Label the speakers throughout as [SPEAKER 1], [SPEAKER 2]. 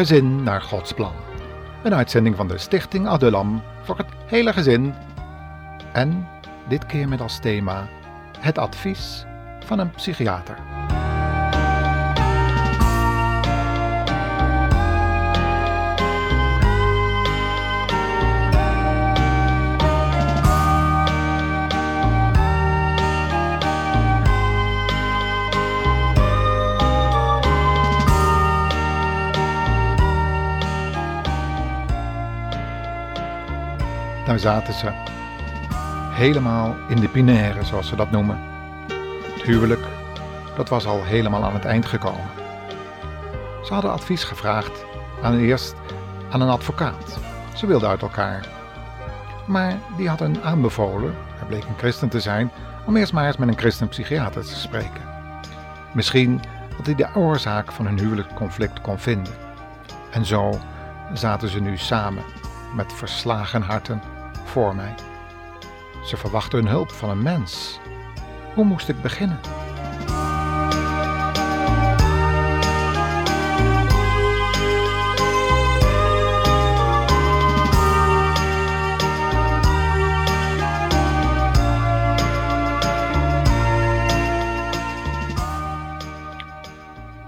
[SPEAKER 1] Gezin naar Gods plan. Een uitzending van de Stichting Adulam voor het hele gezin. En dit keer met als thema het advies van een psychiater. Zaten ze. Helemaal in de pinaire, zoals ze dat noemen. Het huwelijk, dat was al helemaal aan het eind gekomen. Ze hadden advies gevraagd, aan eerst aan een advocaat. Ze wilden uit elkaar. Maar die had hen aanbevolen, hij bleek een christen te zijn, om eerst maar eens met een christenpsychiater te spreken. Misschien dat hij de oorzaak van hun huwelijksconflict kon vinden. En zo zaten ze nu samen, met verslagen harten, voor mij. Ze verwachten hun hulp van een mens. Hoe moest ik beginnen?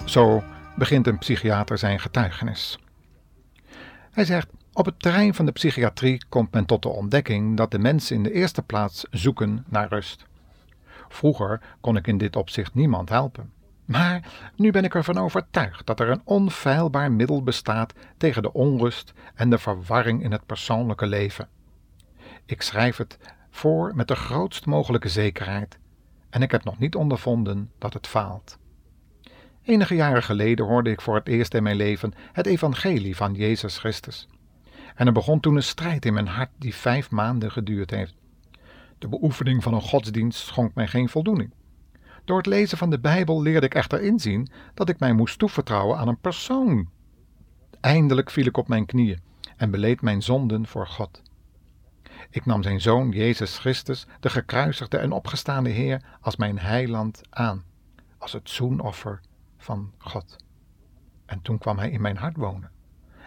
[SPEAKER 1] Zo begint een psychiater zijn getuigenis. Hij zegt: Op het terrein van de psychiatrie komt men tot de ontdekking dat de mensen in de eerste plaats zoeken naar rust. Vroeger kon ik in dit opzicht niemand helpen. Maar nu ben ik ervan overtuigd dat er een onfeilbaar middel bestaat tegen de onrust en de verwarring in het persoonlijke leven. Ik schrijf het voor met de grootst mogelijke zekerheid en ik heb nog niet ondervonden dat het faalt. Enige jaren geleden hoorde ik voor het eerst in mijn leven het evangelie van Jezus Christus. En er begon toen een strijd in mijn hart die vijf maanden geduurd heeft. De beoefening van een godsdienst schonk mij geen voldoening. Door het lezen van de Bijbel leerde ik echter inzien dat ik mij moest toevertrouwen aan een persoon. Eindelijk viel ik op mijn knieën en beleed mijn zonden voor God. Ik nam zijn zoon Jezus Christus, de gekruisigde en opgestaande Heer, als mijn heiland aan, als het zoenoffer van God. En toen kwam hij in mijn hart wonen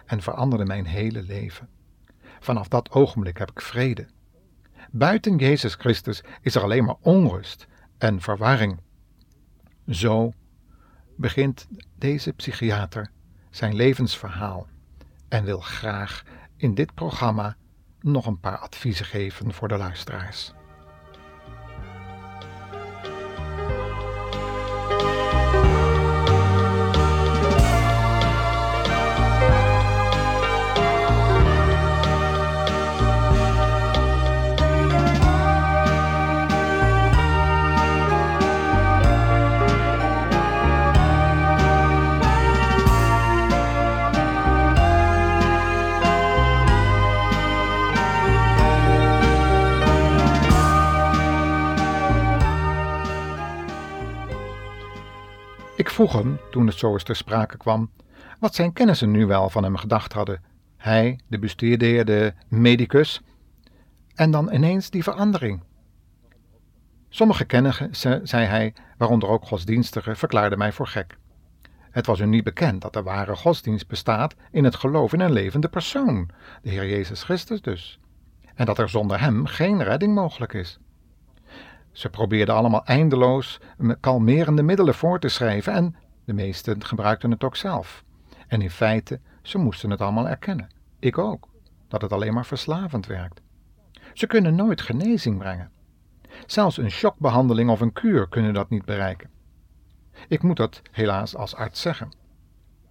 [SPEAKER 1] en veranderde mijn hele leven. Vanaf dat ogenblik heb ik vrede. Buiten Jezus Christus is er alleen maar onrust en verwarring. Zo begint deze psychiater zijn levensverhaal en wil graag in dit programma nog een paar adviezen geven voor de luisteraars. Vroeg hem, toen het zo eens ter sprake kwam, wat zijn kennissen nu wel van hem gedacht hadden. Hij, de bestuurder, de medicus. En dan ineens die verandering. Sommige kennissen, zei hij, waaronder ook godsdienstigen, verklaarden mij voor gek. Het was hun niet bekend dat de ware godsdienst bestaat in het geloof in een levende persoon, de Heer Jezus Christus dus, en dat er zonder Hem geen redding mogelijk is. Ze probeerden allemaal eindeloos kalmerende middelen voor te schrijven en de meesten gebruikten het ook zelf. En in feite, ze moesten het allemaal erkennen. Ik ook, dat het alleen maar verslavend werkt. Ze kunnen nooit genezing brengen. Zelfs een shockbehandeling of een kuur kunnen dat niet bereiken. Ik moet dat helaas als arts zeggen.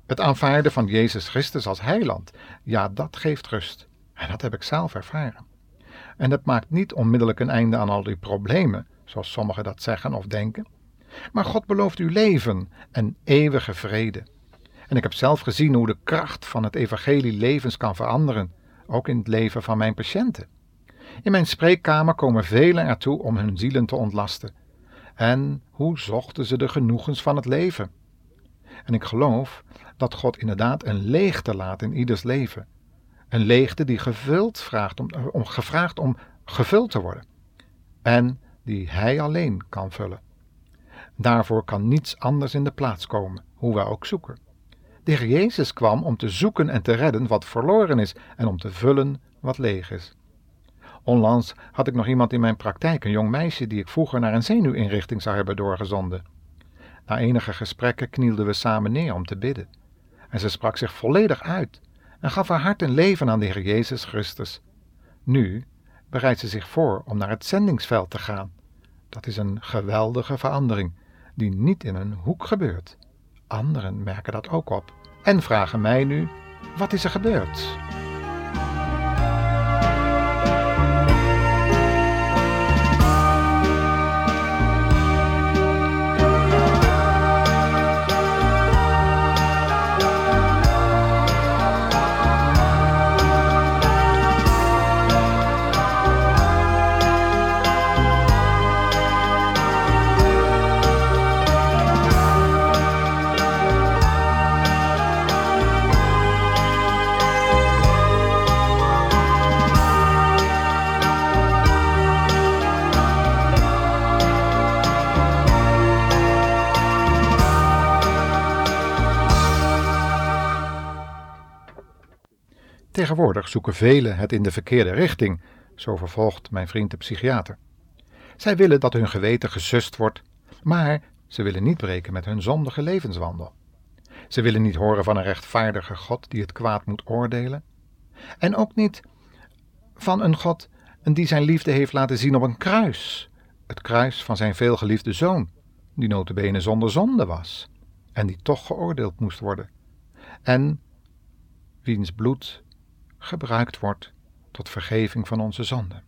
[SPEAKER 1] Het aanvaarden van Jezus Christus als heiland, ja, dat geeft rust. En dat heb ik zelf ervaren. En dat maakt niet onmiddellijk een einde aan al die problemen, zoals sommigen dat zeggen of denken. Maar God belooft u leven en eeuwige vrede. En ik heb zelf gezien hoe de kracht van het evangelie levens kan veranderen, ook in het leven van mijn patiënten. In mijn spreekkamer komen velen ertoe om hun zielen te ontlasten. En hoe zochten ze de genoegens van het leven? En ik geloof dat God inderdaad een leegte laat in ieders leven. Een leegte die gevuld vraagt om, om, gevraagd om gevuld te worden. En die Hij alleen kan vullen. Daarvoor kan niets anders in de plaats komen, hoe wij ook zoeken. De Heer Jezus kwam om te zoeken en te redden wat verloren is en om te vullen wat leeg is. Onlangs had ik nog iemand in mijn praktijk, een jong meisje die ik vroeger naar een zenuwinrichting zou hebben doorgezonden. Na enige gesprekken knielden we samen neer om te bidden. En ze sprak zich volledig uit en gaf haar hart en leven aan de Heer Jezus Christus. Nu bereidt ze zich voor om naar het zendingsveld te gaan. Dat is een geweldige verandering die niet in een hoek gebeurt. Anderen merken dat ook op en vragen mij nu: wat is er gebeurd? Tegenwoordig zoeken velen het in de verkeerde richting, zo vervolgt mijn vriend de psychiater. Zij willen dat hun geweten gesust wordt, maar ze willen niet breken met hun zondige levenswandel. Ze willen niet horen van een rechtvaardige God die het kwaad moet oordelen. En ook niet van een God die zijn liefde heeft laten zien op een kruis. Het kruis van zijn veelgeliefde zoon, die notabene zonder zonde was en die toch geoordeeld moest worden. En wiens bloed gebruikt wordt tot vergeving van onze zonden.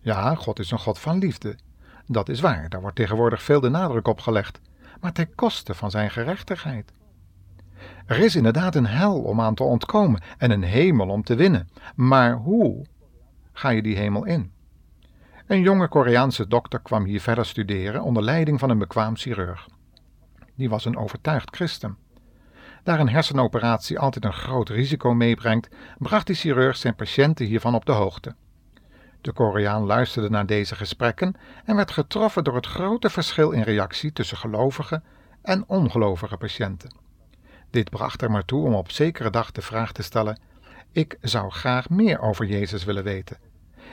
[SPEAKER 1] Ja, God is een God van liefde. Dat is waar, daar wordt tegenwoordig veel de nadruk op gelegd, maar ten koste van zijn gerechtigheid. Er is inderdaad een hel om aan te ontkomen en een hemel om te winnen, maar hoe ga je die hemel in? Een jonge Koreaanse dokter kwam hier verder studeren onder leiding van een bekwaam chirurg. Die was een overtuigd christen. Daar een hersenoperatie altijd een groot risico meebrengt, bracht de chirurg zijn patiënten hiervan op de hoogte. De Koreaan luisterde naar deze gesprekken en werd getroffen door het grote verschil in reactie tussen gelovige en ongelovige patiënten. Dit bracht er maar toe om op zekere dag de vraag te stellen: Ik zou graag meer over Jezus willen weten.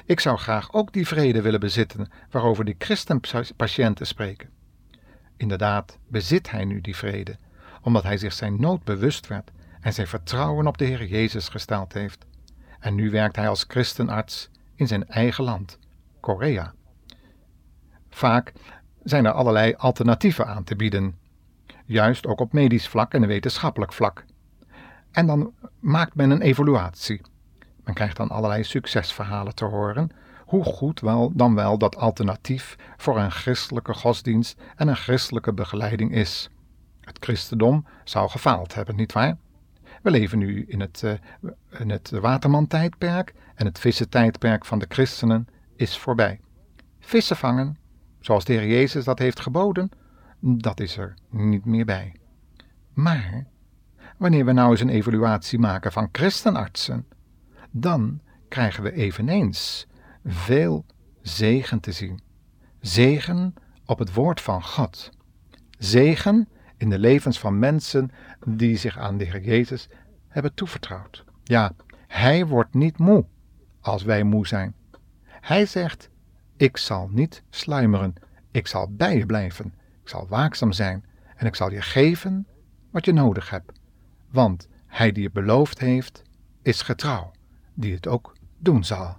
[SPEAKER 1] Ik zou graag ook die vrede willen bezitten waarover die christenpatiënten spreken. Inderdaad, bezit hij nu die vrede, omdat hij zich zijn nood bewust werd en zijn vertrouwen op de Heer Jezus gesteld heeft. En nu werkt hij als christenarts in zijn eigen land, Korea. Vaak zijn er allerlei alternatieven aan te bieden, juist ook op medisch vlak en wetenschappelijk vlak. En dan maakt men een evaluatie. Men krijgt dan allerlei succesverhalen te horen, hoe goed wel dan wel dat alternatief voor een christelijke godsdienst en een christelijke begeleiding is. Het christendom zou gefaald hebben, nietwaar? We leven nu in het, uh, in het waterman-tijdperk en het vissentijdperk van de christenen is voorbij. Vissen vangen, zoals de Heer Jezus dat heeft geboden, dat is er niet meer bij. Maar wanneer we nou eens een evaluatie maken van christenartsen, dan krijgen we eveneens veel zegen te zien. Zegen op het woord van God. Zegen in de levens van mensen die zich aan de Heer Jezus hebben toevertrouwd. Ja, Hij wordt niet moe als wij moe zijn. Hij zegt: Ik zal niet sluimeren, ik zal bij je blijven, ik zal waakzaam zijn en ik zal je geven wat je nodig hebt. Want Hij die het beloofd heeft, is getrouw, die het ook doen zal.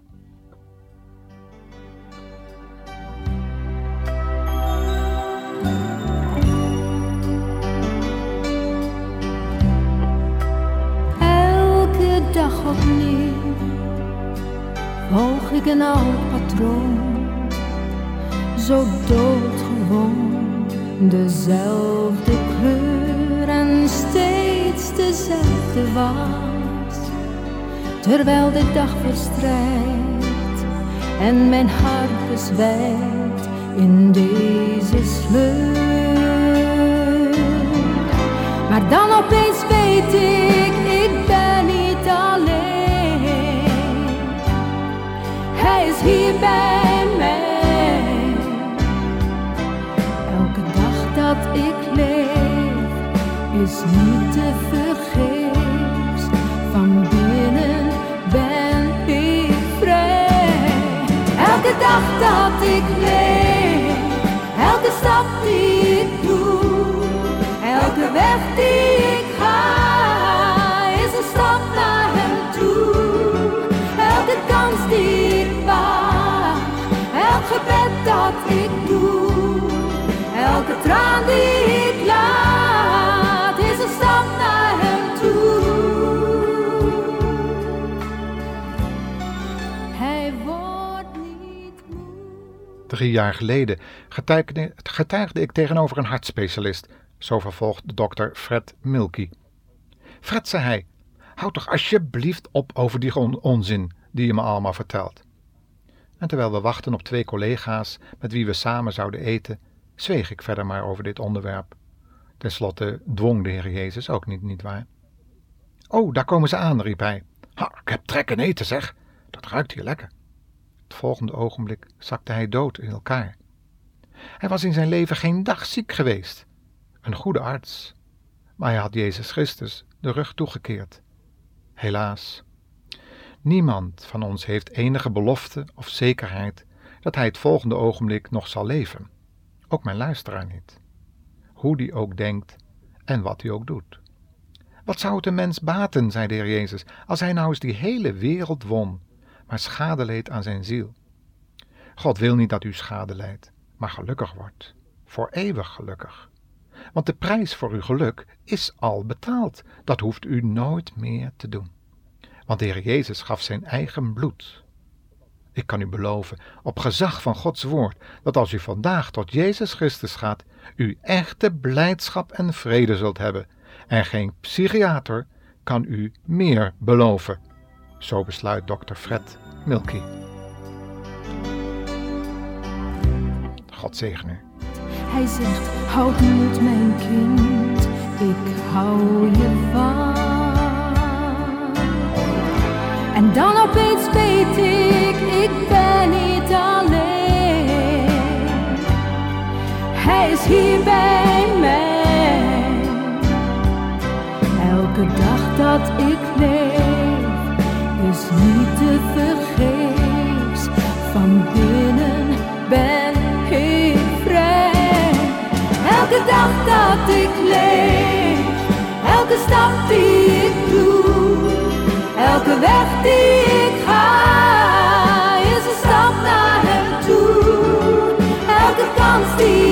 [SPEAKER 2] Volg ik een oud patroon, zo doodgewoon, dezelfde kleur en steeds dezelfde was. Terwijl de dag verstrijkt en mijn hart bezwijkt in deze sleur. Maar dan opeens weet ik hier bij mij. Elke dag dat ik leef is niet te vergeefs. Van binnen ben ik vrij. Elke dag dat ik leef, elke stap die ik doe, elke weg die ik gebed dat ik doe, elke traan die ik laat, is een stap naar hem toe. Hij wordt niet moe.
[SPEAKER 1] Drie jaar geleden getuigde, ik tegenover een hartspecialist, zo vervolgt dokter Fred Milky. Fred, zei hij, houd toch alsjeblieft op over die on- onzin die je me allemaal vertelt. En terwijl we wachten op twee collega's met wie we samen zouden eten, zweeg ik verder maar over dit onderwerp. Ten slotte dwong de Heer Jezus ook niet, nietwaar? Oh, daar komen ze aan, riep hij. Ha, ik heb trek in eten, zeg. Dat ruikt hier lekker. Het volgende ogenblik zakte hij dood in elkaar. Hij was in zijn leven geen dag ziek geweest. Een goede arts. Maar hij had Jezus Christus de rug toegekeerd. Helaas. Niemand van ons heeft enige belofte of zekerheid dat hij het volgende ogenblik nog zal leven. Ook mijn luisteraar niet. Hoe die ook denkt en wat hij ook doet. Wat zou het een mens baten, zei de Heer Jezus, als hij nou eens die hele wereld won, maar schade leed aan zijn ziel? God wil niet dat u schade leidt, maar gelukkig wordt. Voor eeuwig gelukkig. Want de prijs voor uw geluk is al betaald. Dat hoeft u nooit meer te doen. Want de Heer Jezus gaf zijn eigen bloed. Ik kan u beloven, op gezag van Gods woord, dat als u vandaag tot Jezus Christus gaat, u echte blijdschap en vrede zult hebben. En geen psychiater kan u meer beloven. Zo besluit dokter Fred Milky. God zegen u.
[SPEAKER 2] Hij zegt, houd moed mijn kind, ik hou je van. Hier bij mij. Elke dag dat ik leef, is niet te vergeefs. Van binnen ben ik vrij. Elke dag dat ik leef, elke stap die ik doe, elke weg die ik ga, is een stap naar hem toe. Elke kans die